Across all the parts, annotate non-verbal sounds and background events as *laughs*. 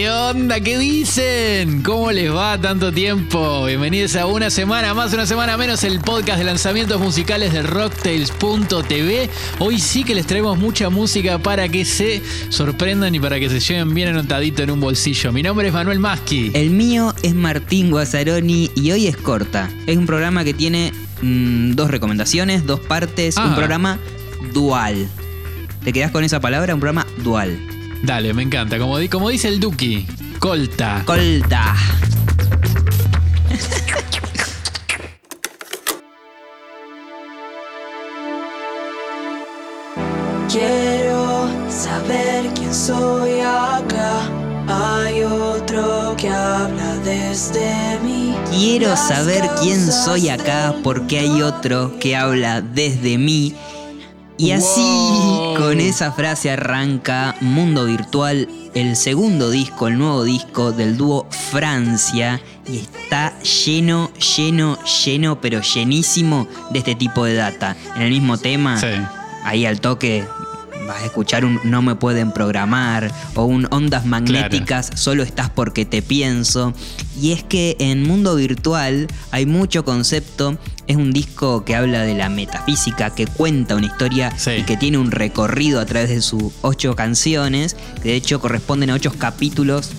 ¿Qué onda? ¿Qué dicen? ¿Cómo les va tanto tiempo? Bienvenidos a una semana más, una semana menos, el podcast de lanzamientos musicales de Rocktails.tv. Hoy sí que les traemos mucha música para que se sorprendan y para que se lleven bien anotadito en un bolsillo. Mi nombre es Manuel Maschi. El mío es Martín Guazzaroni y hoy es corta. Es un programa que tiene mm, dos recomendaciones, dos partes, un Ah. programa dual. ¿Te quedás con esa palabra? Un programa dual. Dale, me encanta. Como, di- como dice el Duki, colta. Colta. Quiero saber quién soy acá. Hay otro que habla desde mí. Quiero saber quién soy acá porque hay otro que habla desde mí. Y así, Wow. con esa frase arranca Mundo Virtual, el segundo disco, el nuevo disco del dúo Francia. Y está lleno, lleno, lleno, pero llenísimo de este tipo de data. En el mismo tema, Sí. ahí al toque vas a escuchar un No me pueden programar o un Ondas magnéticas, solo estás porque te pienso. Y es que en mundo virtual hay mucho concepto. Es un disco que habla de la metafísica, que cuenta una historia Sí. y que tiene un recorrido a través de sus ocho canciones, que de hecho corresponden a ocho capítulos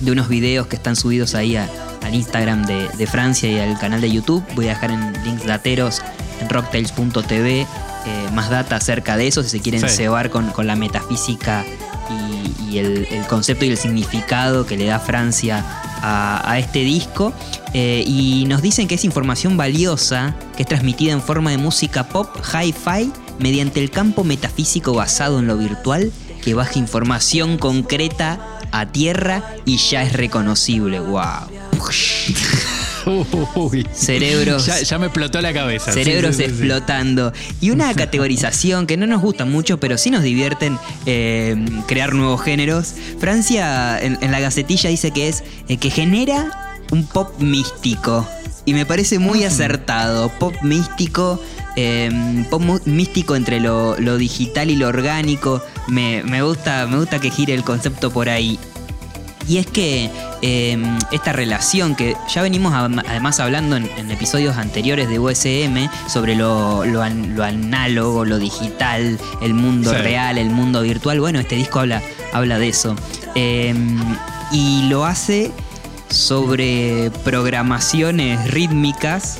de unos videos que están subidos ahí a- al Instagram de, de Francia y al canal de YouTube. Voy a dejar en links lateros en rocktails.tv eh, más data acerca de eso si se quieren Sí. cebar con, con la metafísica y, y el, el concepto y el significado que le da Francia a, a este disco. Eh, y nos dicen que es información valiosa, que es transmitida en forma de música pop, hi-fi, mediante el campo metafísico basado en lo virtual, que baja información concreta a tierra y ya es reconocible. ¡Wow! *laughs* Uy. Cerebros. Ya, ya me explotó la cabeza. Cerebros sí, sí, sí. explotando. Y una *laughs* categorización que no nos gusta mucho, pero sí nos divierten eh, crear nuevos géneros. Francia en, en la gacetilla dice que es eh, que genera un pop místico. Y me parece muy acertado. Pop místico. eh, pop místico entre lo, lo digital y lo orgánico. Me, me gusta, me gusta que gire el concepto por ahí. Y es que eh, esta relación que ya venimos además hablando en, en episodios anteriores de USM sobre lo, lo an- lo análogo, lo digital, el mundo Sí. real, el mundo virtual. Bueno, este disco habla, habla de eso. Eh, y lo hace sobre programaciones rítmicas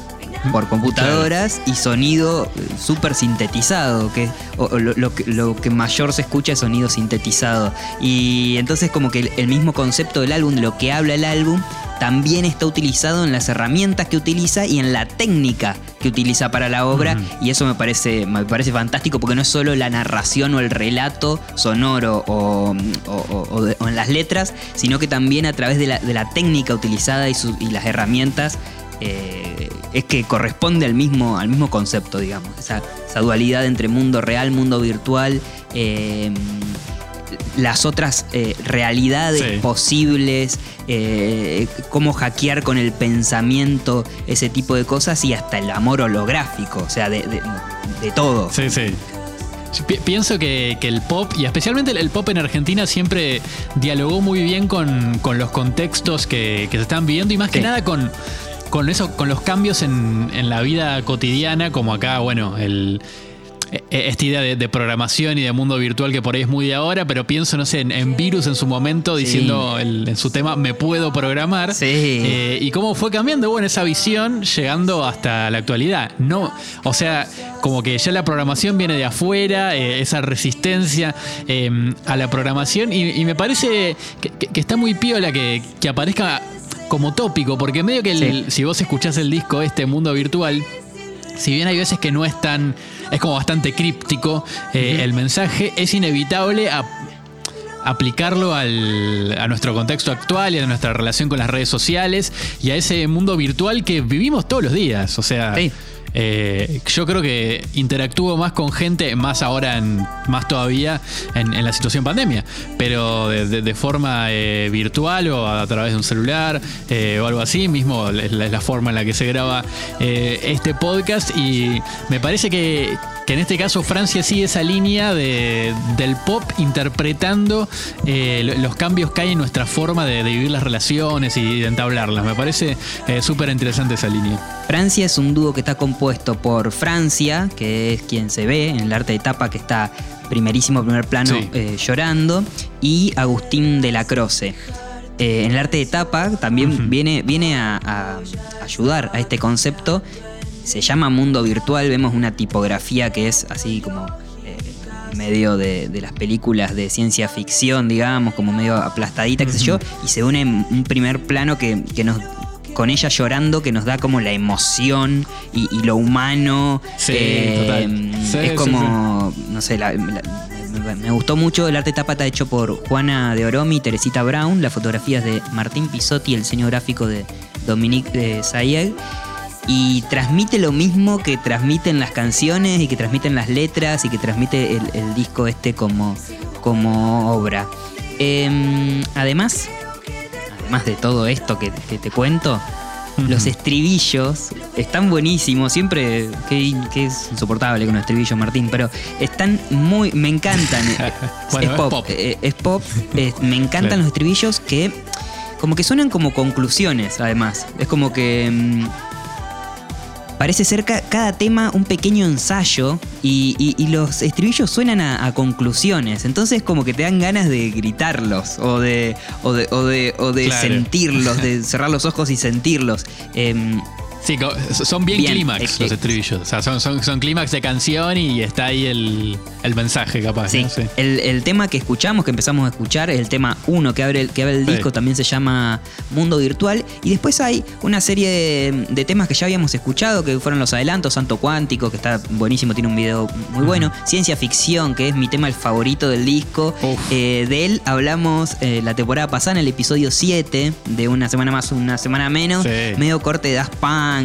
por computadoras y sonido eh, súper sintetizado, que o- lo, lo que- lo que mayor se escucha es sonido sintetizado. Y entonces como que el, el mismo concepto del álbum, de lo que habla el álbum, también está utilizado en las herramientas que utiliza y en la técnica que utiliza para la obra. Y eso me parece, me parece fantástico porque no es solo la narración o el relato sonoro o, o- o- o de- o en las letras, sino que también a través de la, de la técnica utilizada y, su- y las herramientas eh, es que corresponde al mismo, al mismo concepto, digamos. Esa, esa dualidad entre mundo real, mundo virtual. eh, las otras eh, realidades Sí. posibles, eh, cómo hackear con el pensamiento ese tipo de cosas y hasta el amor holográfico, o sea, de, de- de todo. Sí, sí. Pienso que, que el pop, y especialmente el, el pop en Argentina, siempre dialogó muy bien con, con los contextos que, que se están viviendo y más que Sí. nada con, con eso, con los cambios en, en la vida cotidiana, como acá, bueno, el. e- e- Esta idea de, de programación y de mundo virtual que por ahí es muy de ahora, pero pienso, no sé, en, en Virus en su momento Sí. diciendo el- en su tema Me puedo programar. Sí. Eh, y cómo fue cambiando, bueno, esa visión llegando hasta la actualidad. No, o sea, como que ya la programación viene de afuera, eh, esa resistencia eh, a la programación, y, y me parece que, que- que está muy piola que, que aparezca como tópico, porque medio que el- Sí. si vos escuchás el disco este mundo virtual, si bien hay veces que no es tan, es como bastante críptico eh, el mensaje, es inevitable a- aplicarlo al- a nuestro contexto actual y a nuestra relación con las redes sociales y a ese mundo virtual que vivimos todos los días. O sea, Sí. Eh, yo creo que interactúo más con gente, más ahora, en, más todavía en, en la situación pandemia, pero de, forma eh, virtual o a través de un celular eh, o algo así, mismo es la, la forma en la que se graba eh, este podcast y me parece que, que en este caso Francia sigue esa línea de, del pop interpretando eh, lo- los cambios que hay en nuestra forma de, de vivir las relaciones y de entablarlas. Me parece eh, súper interesante esa línea. Francia es un dúo que está compuesto por Francia, que es quien se ve en el arte de tapa, que está primerísimo primer plano Sí. eh, llorando, y Agustín de la Croce. Eh, en el arte de tapa también viene, viene a, a ayudar a este concepto. Se llama mundo virtual, vemos una tipografía que es así como eh, medio de, de las películas de ciencia ficción, digamos, como medio aplastadita, qué sé yo, y se une un primer plano que, que nos con ella llorando que nos da como la emoción y, y lo humano. Sí, Eh, total. Sí, es sí, como, no sé, la- la- me, gustó mucho. El arte tapa está hecho por Juana de Oromi y Teresita Brown. Las fotografías de Martín Pisotti, el diseño gráfico de Dominique de Sayeg. Y transmite lo mismo que transmiten las canciones y que transmiten las letras y que transmite el, el disco este como, como obra. Em, además, además de todo esto que, que te cuento, los estribillos están buenísimos. Siempre que, que es insoportable con los estribillos, Martín, pero están muy. Me encantan. *laughs* Bueno, es es pop. pop. eh, Es pop. eh, me *laughs* encantan Claro. los estribillos que. Como que suenan como conclusiones, además. Es como que. Parece ser ca- cada tema un pequeño ensayo y, y- y los estribillos suenan a, a conclusiones. Entonces como que te dan ganas de gritarlos o de, o de, o de, o de Claro. sentirlos, de *laughs* cerrar los ojos y sentirlos. Em, Sí, son bien, Bien, clímax los estribillos. O sea, son, son, son clímax de canción y está ahí el, el mensaje capaz. Sí, ¿no? Sí. El, el tema que escuchamos, que empezamos a escuchar, el tema 1 que abre el, que abre el Sí. disco, también se llama Mundo Virtual. Y después hay una serie de, de temas que ya habíamos escuchado, que fueron los adelantos, Santo Cuántico, que está buenísimo, tiene un video muy bueno. Ciencia Ficción, que es mi tema el favorito del disco. Eh, de él hablamos eh, la temporada pasada, en el episodio 7, de una semana más, una semana menos. Sí. Medio corte de Daft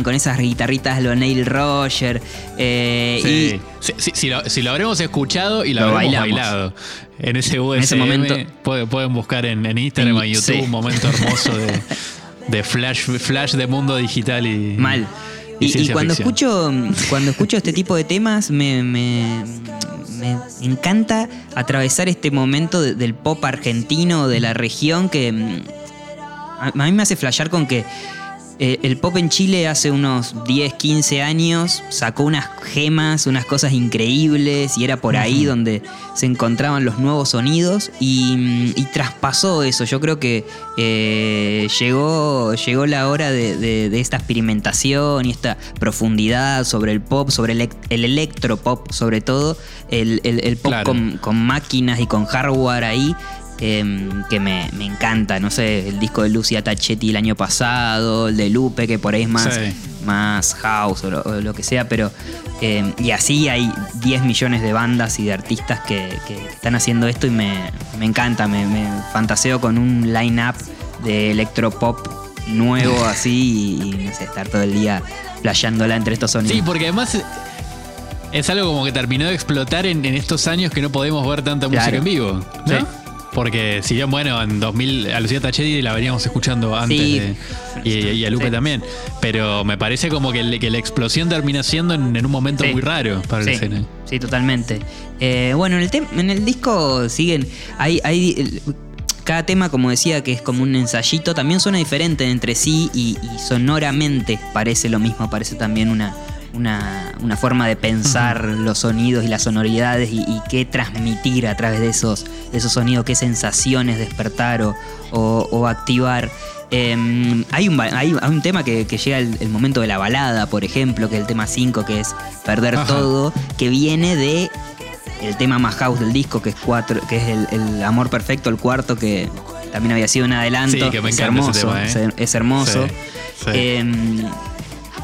Con esas guitarritas lo Neil Roger. eh, Sí. y si, lo, si lo habremos escuchado y lo, Lo habremos bailamos. bailado en ese USM, ese momento- pueden, pueden buscar en, en Instagram o YouTube sí. un momento hermoso de, *laughs* de flash, flash de mundo digital y. Mal. y Y, y ciencia cuando ficción. escucho cuando escucho este tipo de temas me, me- me encanta atravesar este momento de- del pop argentino de la región que mm, a, a mí me hace flashear con que eh, el pop en Chile hace unos 10, 15 años sacó unas gemas, unas cosas increíbles y era por ahí donde se encontraban los nuevos sonidos y, mm, y traspasó eso. Yo creo que eh, llegó, llegó la hora de, de- de esta experimentación y esta profundidad sobre el pop, sobre el, ec- el electropop sobre todo, el, el- el pop Claro. con, con máquinas y con hardware ahí. Em, que me, me encanta, no sé, el disco de Lucia Tachetti el año pasado, el de Lupe, que por ahí es más, Sí. más house o lo, o lo que sea, pero em, y así hay 10 millones de bandas y de artistas que, que están haciendo esto y me, me encanta, me, me fantaseo con un line-up de electropop nuevo *laughs* así y, y, no sé, estar todo el día playándola entre estos sonidos. Sí, porque además es algo como que terminó de explotar en, en estos años que no podemos ver tanta música en vivo. ¿no? Sí. Porque si bien, bueno, en 2000 a Lucía Tachetti la veníamos escuchando antes Sí. de- y, y a Lupe Sí. también. Pero me parece como que, le- que la explosión termina siendo en, en un momento Sí. muy raro para la escena. sí, totalmente. Eh, bueno, en el, tem- en el disco siguen. Hay, hay el- cada tema, como decía, que es como un ensayito, también suena diferente entre sí y, y sonoramente parece lo mismo, parece también una, una, una forma de pensar los sonidos y las sonoridades y, y qué transmitir a través de esos, de esos sonidos, qué sensaciones despertar o, o- o activar. Eh, hay, un, hay, hay un tema que, que llega el, el momento de la balada, por ejemplo, que es el tema 5, que es Perder Ajá. Todo, que viene de el tema más house del disco, que es cuatro, que es el, el Amor Perfecto, el cuarto, que también había sido un adelanto. Sí, que me es ese hermoso, tema, ¿eh? es, es hermoso. Sí. Eh,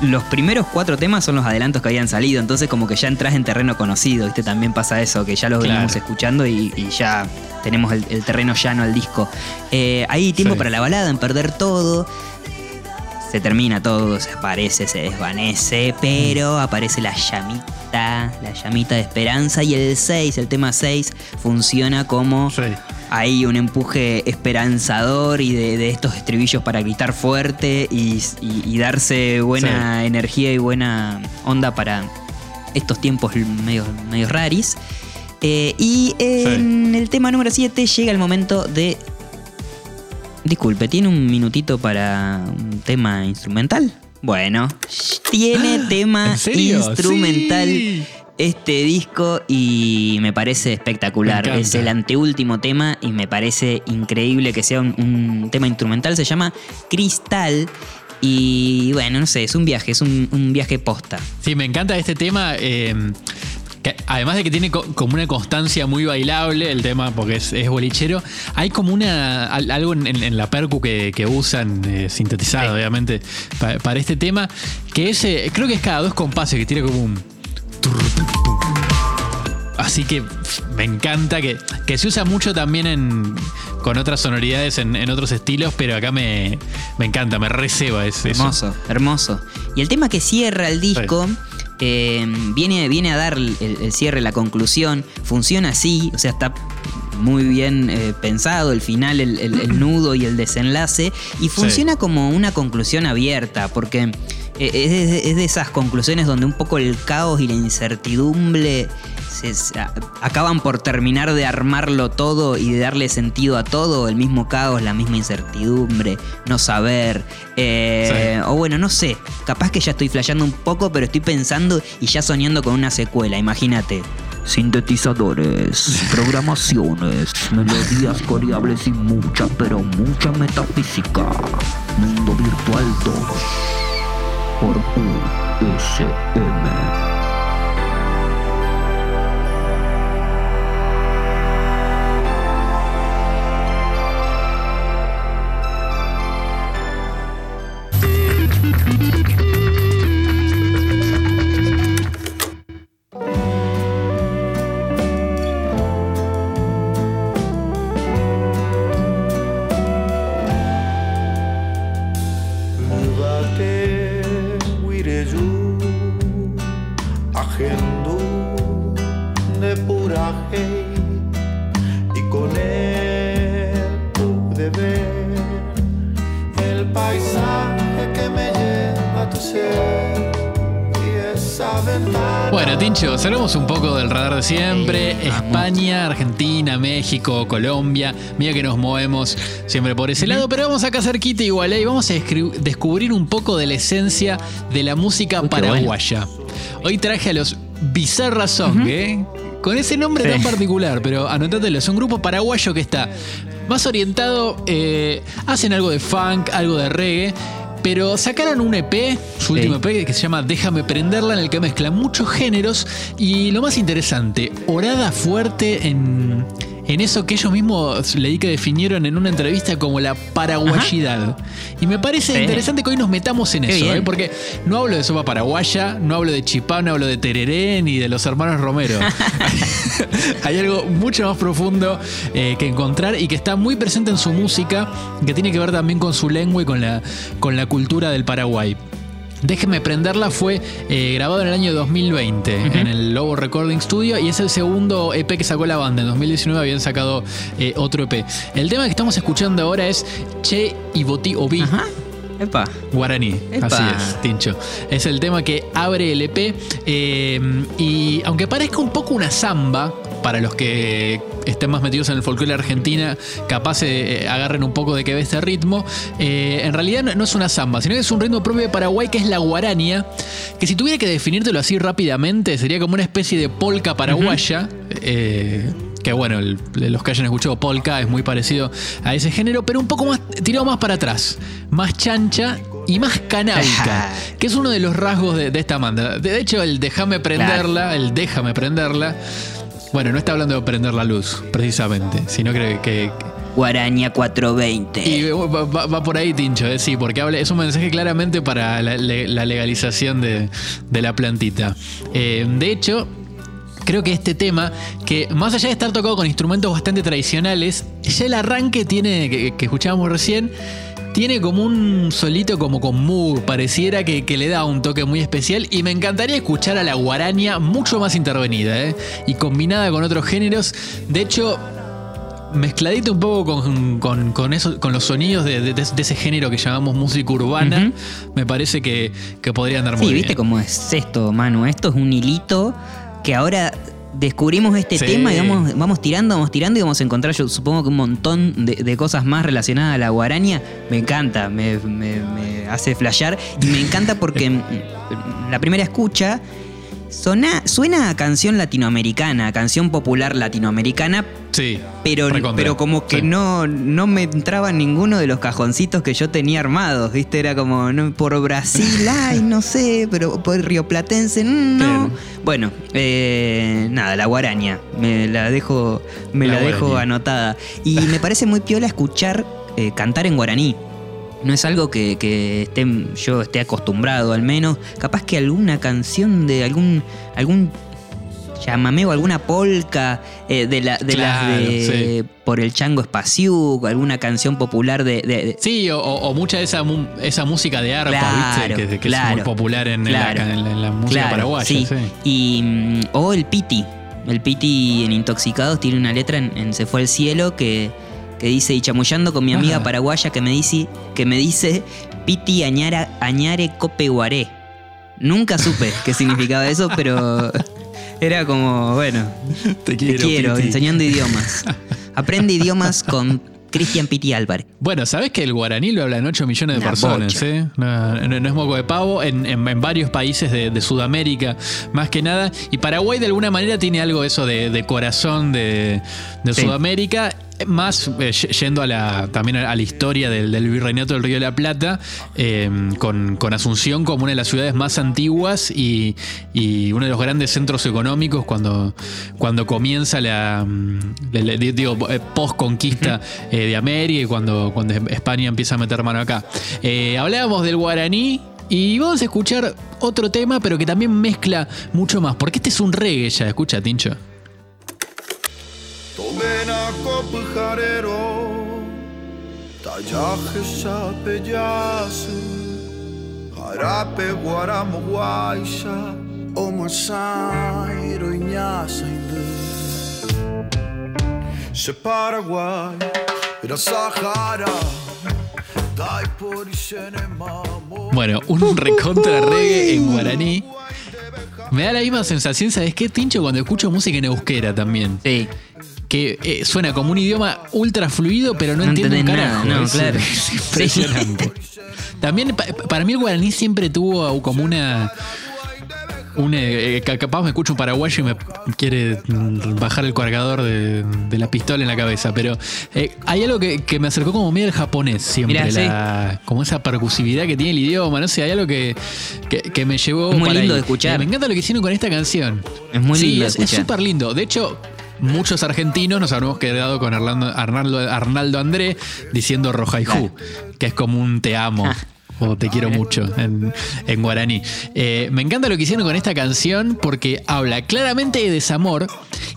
los primeros cuatro temas son los adelantos que habían salido, entonces como que ya entras en terreno conocido, ¿viste? También pasa eso, que ya los Claro. venimos escuchando y, y ya tenemos el, el terreno llano al disco. Eh, hay tiempo Sí. para la balada, en perder todo. Se termina todo, se aparece, se desvanece, pero aparece la llamita, la llamita de esperanza y el 6, el tema 6, funciona como Sí. Hay un empuje esperanzador y de, de estos estribillos para gritar fuerte y, y- y darse buena energía y buena onda para estos tiempos medio, medio raris. Eh, y en el tema número 7 llega el momento de... Disculpe, ¿tiene un minutito para un tema instrumental? Bueno, tiene *gasps* tema instrumental Sí. Este disco y me parece espectacular. Me es el anteúltimo tema y me parece increíble que sea un, un tema instrumental. Se llama Cristal. Y bueno, no sé, es un viaje, es un, un viaje posta. Sí, me encanta este tema. eh, que además de que tiene co- como una constancia muy bailable el tema, porque es, es bolichero, hay como una al- algo en, en- en la percu que, que usan, eh, sintetizado Sí. obviamente, pa- para este tema, que es, eh, creo que es cada dos compases, que tiene como un... Así que me encanta que, que se usa mucho también en, con otras sonoridades, en, en otros estilos, pero acá me, me encanta, me receba es, eso. Hermoso, hermoso. Y el tema que cierra el disco eh, viene, viene a dar el, el cierre, la conclusión. Funciona así, o sea, está muy bien eh, pensado el final, el, el- el nudo y el desenlace. Y funciona como una conclusión abierta, porque eh, es de esas conclusiones donde un poco el caos y la incertidumbre se- se- a- acaban por terminar de armarlo todo y de darle sentido a todo, el mismo caos, la misma incertidumbre, no saber. eh, O bueno, no sé, capaz que ya estoy flasheando un poco, pero estoy pensando y ya soñando con una secuela, imagínate. Sintetizadores, programaciones, *laughs* melodías variables y mucha, pero mucha metafísica. Mundo Virtual 2 por USM. Salgamos un poco del radar de siempre. Sí. España, Argentina, México, Colombia. Mira que nos movemos siempre por ese lado, pero vamos acá cerquita igual ¿eh? y vamos a descubrir un poco de la esencia de la música Uy, paraguaya. Hoy traje a los Bizarra Song, ¿eh? Con ese nombre Sí. tan particular, pero anótatelo, es un grupo paraguayo que está más orientado, eh, hacen algo de funk, algo de reggae, pero sacaron un EP, su último EP, que se llama Déjame prenderla, en el que mezcla muchos géneros. Y lo más interesante, orada fuerte en, en eso que ellos mismos leí que definieron en una entrevista como la paraguayidad. Y me parece Sí. interesante que hoy nos metamos en Qué eso. ¿eh? porque no hablo de sopa paraguaya, no hablo de chipá, no hablo de tereré ni de los hermanos Romero. *laughs* *laughs* Hay algo mucho más profundo eh, que encontrar y que está muy presente en su música, que tiene que ver también con su lengua y con la, con la cultura del Paraguay. Déjeme prenderla fue eh, grabado en el año 2020 en el Lobo Recording Studio y es el segundo EP que sacó la banda. En 2019 habían sacado eh, otro EP. El tema que estamos escuchando ahora es Che y Boti Obi. Ajá. Epa. Guaraní, Epa. así es, Tincho. Es el tema que abre el EP. eh, y aunque parezca un poco una samba, para los que estén más metidos en el folclore argentina, capaz eh, agarren un poco de que ve este ritmo. eh, en realidad no, no es una samba, sino que es un ritmo propio de Paraguay que es la guarania. Que si tuviera que definírtelo así rápidamente, sería como una especie de polca paraguaya. eh, que bueno, el- los que hayan escuchado polka es muy parecido a ese género, pero un poco más tirado más para atrás, más chancha y más canábica, que es uno de los rasgos de, de esta banda. De hecho, el déjame prenderla, el déjame prenderla, bueno, no está hablando de prender la luz, precisamente, sino que, que- Guaraña 420. y va, va- va por ahí, Tincho, eh, sí, porque habla, es un mensaje claramente para la, le- la legalización de, de la plantita. Eh, de hecho, creo que este tema, que más allá de estar tocado con instrumentos bastante tradicionales, ya el arranque tiene, que, que escuchábamos recién, tiene como un solito como con Moog, pareciera que, que le da un toque muy especial y me encantaría escuchar a la guaraña mucho más intervenida ¿eh? y combinada con otros géneros. De hecho, mezcladito un poco con, con, con eso, con los sonidos de, de- de ese género que llamamos música urbana, me parece que, que podría andar muy Sí, ¿viste bien. cómo es esto, Manu? Esto es un hilito que ahora descubrimos este Sí. tema y vamos, vamos tirando, vamos tirando y vamos a encontrar, yo supongo que un montón de, de cosas más relacionadas a la guaraña. Me encanta, me, me- me hace flashear y me encanta porque *laughs* la primera escucha sona- suena a canción latinoamericana, a canción popular latinoamericana, Sí. pero, recontra. pero como que Sí. no, no me entraba en ninguno de los cajoncitos que yo tenía armados, ¿viste? Era como, no, por Brasil, *laughs* ay, no sé, pero por Río Platense, mm, no. Bueno, eh, nada, la guaraña, me la dejo, me La la, dejo anotada. Y me *laughs* parece muy piola escuchar eh, cantar en guaraní. No es algo que, que esté, yo esté acostumbrado al menos. Capaz que alguna canción de algún, algún llamame o alguna polca eh, de la de las de por el chango espaciú, alguna canción popular de, de- Sí, o, o mucha de esa, esa música de arpa, Claro, ¿viste? Que, que es muy popular en, la- en música paraguaya. sí. sí. Y mm, o el piti, el piti en Intoxicados tiene una letra en, en Se fue al cielo que, que dice y chamullando con mi amiga Ah. paraguaya que me dice que me dice piti añara añare cope guaré. Nunca supe qué significaba eso, pero *laughs* era como, bueno, *laughs* Te te quiero, Piti. enseñando *laughs* idiomas. Aprende idiomas con Cristian Piti Álvarez. Bueno, ¿sabés que el guaraní lo hablan 8 millones de Una personas? ¿eh? No, no- no es moco de pavo. En, en- en varios países de, de Sudamérica, más que nada. Y Paraguay, de alguna manera, tiene algo eso de, de corazón de, de Sí. Sudamérica. Más eh, yendo a la, también a la historia del, del virreinato del Río de la Plata, eh, con, con Asunción como una de las ciudades más antiguas y, y uno de los grandes centros económicos cuando, cuando comienza la, mm, la- la- digo, eh, post-conquista eh, de América y cuando, cuando España empieza a meter mano acá. Hablábamos del guaraní. Y vamos a escuchar otro tema, pero que también mezcla mucho más. Porque este es un reggae ya, escucha, Tincho. Tomena copujarero Tayaje chapeyasu Harape guaramo guaisha Omasairo iñasa Se Paraguay Era Sahara Bueno, un recontra reggae en guaraní. Me da la misma sensación, ¿sabes qué, Tincho? Cuando escucho música en euskera también. Sí. Que eh, suena como un idioma ultra fluido, pero no, No un carajo. nada, no, Es- claro. es impresionante. También, pa- para mí el guaraní siempre tuvo como una... Un, eh, ca- capaz me escucho un paraguayo y me quiere bajar el cargador de, de la pistola en la cabeza, pero eh, hay algo que, que me acercó como medio al japonés siempre, Mirá, sí. la- como esa percusividad que tiene el idioma, no sé, hay algo que, que, que me llevó Es muy para lindo ahí. de escuchar. Me encanta lo que hicieron con esta canción. Es muy Sí, lindo de es- súper lindo. De hecho, muchos argentinos nos habremos quedado con Arnaldo, Arnaldo, Arnaldo André diciendo Rojaijú, que es como un te amo. O te quiero mucho en, en guaraní. Eh, me encanta lo que hicieron con esta canción porque habla claramente de desamor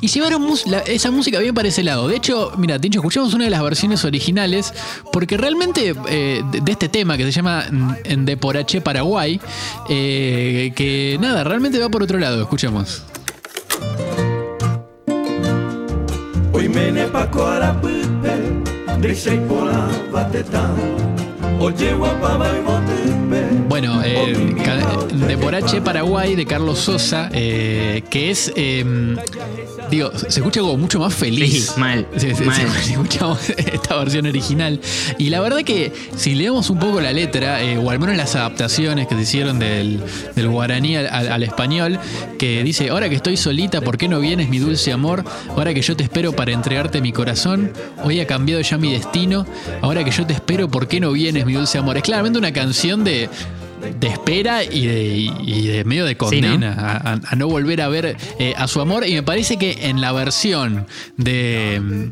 y llevaron la- esa música bien para ese lado. De hecho, mira, Tincho, escuchamos una de las versiones originales porque realmente eh, de, de este tema que se llama En de Porache Paraguay, eh, que nada, realmente va por otro lado. Escuchemos. Mene pakora pupe, deixei pola motupe. Bueno, eh, ca- de Porache Paraguay de Carlos Sosa, eh, que es, eh, digo, se escucha como mucho más feliz. Sí, mal, sí, mal. *laughs* esta versión original. Y la verdad que si leemos un poco la letra, eh, o al menos las adaptaciones que se hicieron del, del guaraní al, al- al español, que dice, ahora que estoy solita, ¿por qué no vienes mi dulce amor? Ahora que yo te espero para entregarte mi corazón, hoy ha cambiado ya mi destino, ahora que yo te espero, ¿por qué no vienes mi dulce amor? Es claramente una canción de... De espera y de, y de medio de Sí, ¿no? condena a, no volver a ver eh, a su amor. Y me parece que en la versión de,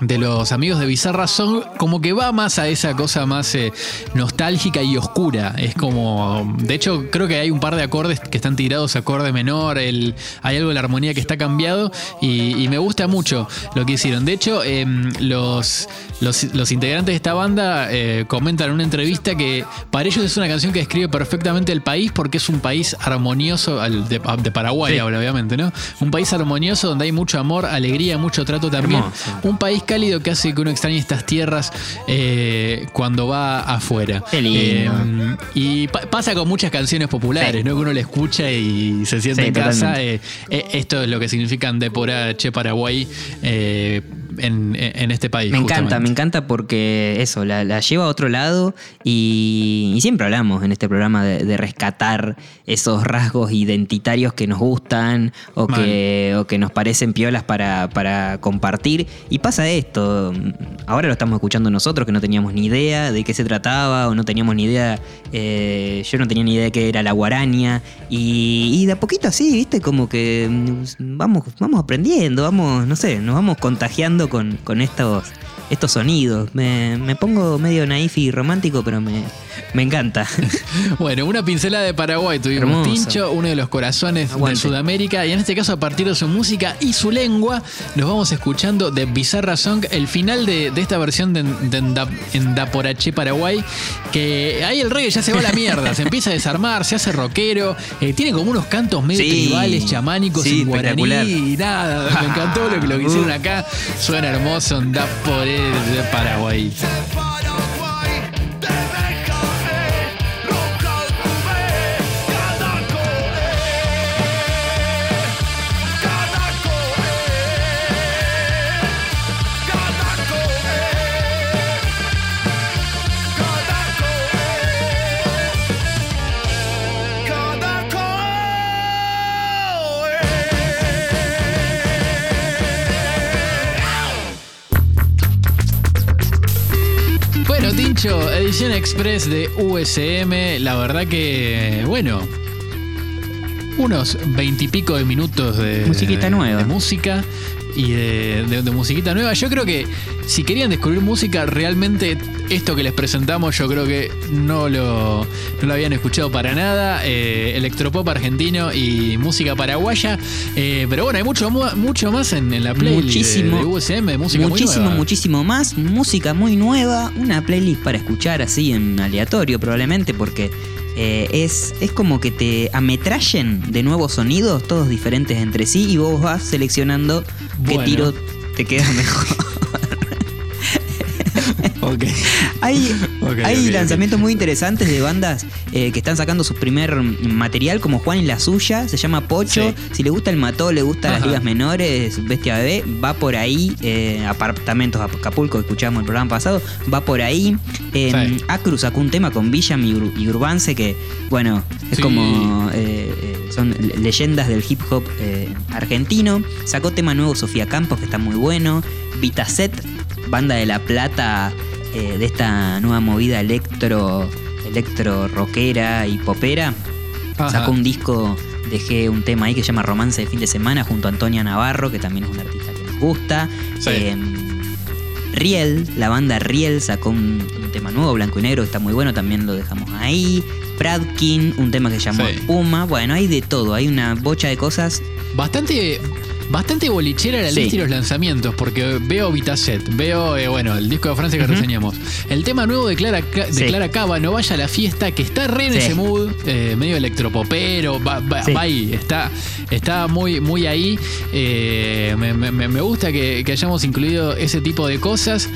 de los amigos de Bizarra Song, como que va más a esa cosa más eh, nostálgica y oscura. Es como. De hecho, creo que hay un par de acordes que están tirados acorde menor. El, hay algo de la armonía que está cambiado. Y, y me gusta mucho lo que hicieron. De hecho, em, los, los, los integrantes de esta banda eh, comentan en una entrevista que para ellos es una canción que describe describe perfectamente el país porque es un país armonioso, de, de Paraguay Sí. obviamente, ¿no? Un país armonioso donde hay mucho amor, alegría, mucho trato también. Hermoso. Un país cálido que hace que uno extrañe estas tierras eh, cuando va afuera. Qué lindo. Eh, y pa- pasa con muchas canciones populares, Sí. ¿no? Que uno le escucha y se siente Sí, en casa. totalmente. Eh, eh, esto es lo que significan Depora Che Paraguay en, en este país. Me encanta, me encanta porque eso, la, la lleva a otro lado y, y siempre hablamos en este programa de, de rescatar esos rasgos identitarios que nos gustan o que, o que nos parecen piolas para, para compartir. Y pasa esto, ahora lo estamos escuchando nosotros que no teníamos ni idea de qué se trataba o no teníamos ni idea, eh, yo no tenía ni idea de qué era la guaraña y, y de a poquito así, viste, como que mm, vamos, vamos aprendiendo, vamos, no sé, nos vamos contagiando con, con estos, estos sonidos. Me, me pongo medio naif y romántico, pero me, me encanta. *laughs* Bueno, una pincelada de Paraguay. Tuvimos Hermoso. Tincho, uno de los corazones Aguante. de Sudamérica. Y en este caso, a partir de su música y su lengua, nos vamos escuchando de Bizarra Song, el final de, de esta versión de, de Enda- Endaporaché Paraguay. Que ahí el reggae ya se va a la mierda. se empieza a desarmar, se hace rockero. eh, tiene como unos cantos medio Sí. tribales, chamánicos Sí, en guaraní. Y nada, me encantó lo que, lo que hicieron acá. Suena hermoso Endaporé de Paraguay. Edición express de USM. La verdad que, bueno, unos veintipico de minutos de, Musiquita nueva. de música y de, de- de musiquita nueva. Yo creo que si querían descubrir música, realmente esto que les presentamos, yo creo que no lo, no lo habían escuchado para nada. Eh, electropop argentino y música paraguaya. Eh, pero bueno, hay mucho, mu- mucho más en, en la playlist de- Muchísimo. de, USM, de música muy muchísimo, muchísimo más. Música muy nueva. Una playlist para escuchar así en aleatorio, probablemente, porque eh, es, es como que te ametrallen de nuevos sonidos, todos diferentes entre sí, y vos vas seleccionando qué tiro te queda mejor. *laughs* *laughs* Hay, hay lanzamientos muy interesantes de bandas eh, que están sacando su primer material, como Juan y la suya, se llama Pocho. Sí. Si le gusta el mató, le gustan las ligas menores, Bestia Bebé, va por ahí. eh, apartamentos Acapulco, escuchamos el programa pasado, va por ahí. Eh, Sí. Acru sacó un tema con Villam y, Ur- y Urbance que, bueno, es Sí. como. eh, eh, son le- leyendas del hip hop eh, argentino. Sacó tema nuevo Sofía Campos, que está muy bueno. Vitaset, banda de La Plata, eh, de esta nueva movida electro, electro rockera y popera. Ajá. Sacó un disco, dejé un tema ahí que se llama Romance de fin de semana junto a Antonia Navarro, que también es una artista que nos gusta. Sí. Eh, Riel, la banda Riel sacó un, un tema nuevo, blanco y negro, que está muy bueno, también lo dejamos ahí. Pradkin, un tema que se llamó Sí. Puma. Bueno, hay de todo, hay una bocha de cosas. Bastante, bastante bolichera la Sí. lista y los lanzamientos, porque veo Vitaset, veo, eh, bueno, el disco de Francia que reseñamos. El tema nuevo de Clara, de Sí. Clara Cava, No vaya a la fiesta, que está re en Sí. ese mood, eh, medio electropopero, va, va- va ahí, está, está muy, muy ahí. Eh, me, me- me gusta que, que hayamos incluido ese tipo de cosas.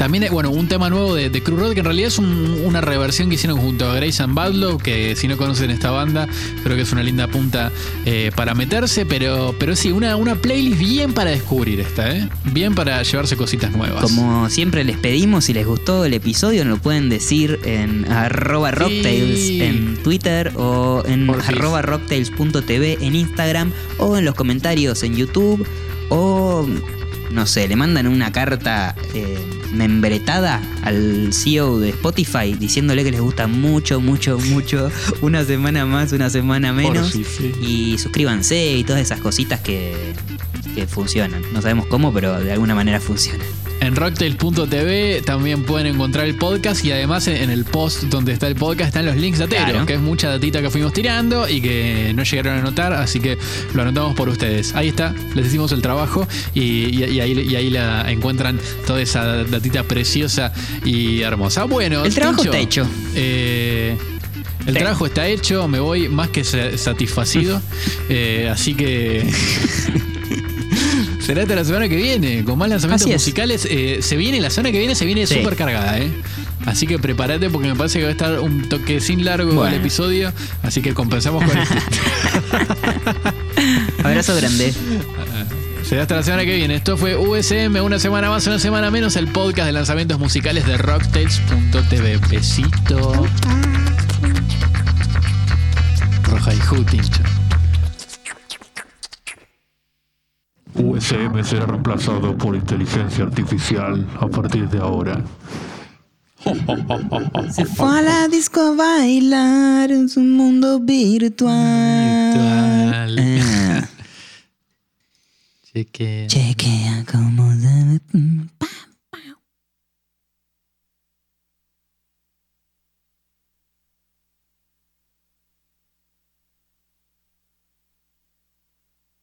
También, eh, bueno, un tema nuevo de, de Cruz Road, que en realidad es un- una reversión que hicieron junto a Grace and Badlow, que si no conocen esta banda, creo que es una linda punta eh, para meterse, pero, pero sí, una, una playlist bien para descubrir esta, ¿eh? Bien para llevarse cositas nuevas. Como siempre les pedimos, si les gustó el episodio, nos lo pueden decir en arroba rocktails Sí. en Twitter o en Porfis. arroba rocktails.tv en Instagram o en los comentarios en YouTube o no sé, le mandan una carta eh, membretada al CEO de Spotify diciéndole que les gusta mucho, mucho, mucho, una semana más, una semana menos. Sí. Y suscríbanse y todas esas cositas que, que funcionan. No sabemos cómo, pero de alguna manera funcionan. En rocktails.tv también pueden encontrar el podcast y además en el post donde está el podcast están los links de Atero, Claro. que es mucha datita que fuimos tirando y que no llegaron a anotar, así que lo anotamos por ustedes. Ahí está, les hicimos el trabajo y, y- y ahí, y ahí la encuentran toda esa datita preciosa y hermosa. Bueno, El trabajo Tincho, está hecho. eh, el Sí. trabajo está hecho, me voy más que sa- satisfacido, *laughs* eh, así que... Será hasta la semana que viene, con más lanzamientos Así musicales. Eh, se viene, la semana que viene se viene Sí. súper cargada, ¿eh? Así que prepárate porque me parece que va a estar un toque sin largo Bueno. el episodio. Así que compensamos con este. *laughs* Abrazo grande. Será hasta la semana que viene. Esto fue USM, una semana más, una semana menos, el podcast de lanzamientos musicales de rocktails.tv. Besito. Roja y. USM será reemplazado por inteligencia artificial a partir de ahora. Se fue a la disco a bailar en su mundo virtual. Virtual. Ah, *laughs* Cheque. chequea cómo debe.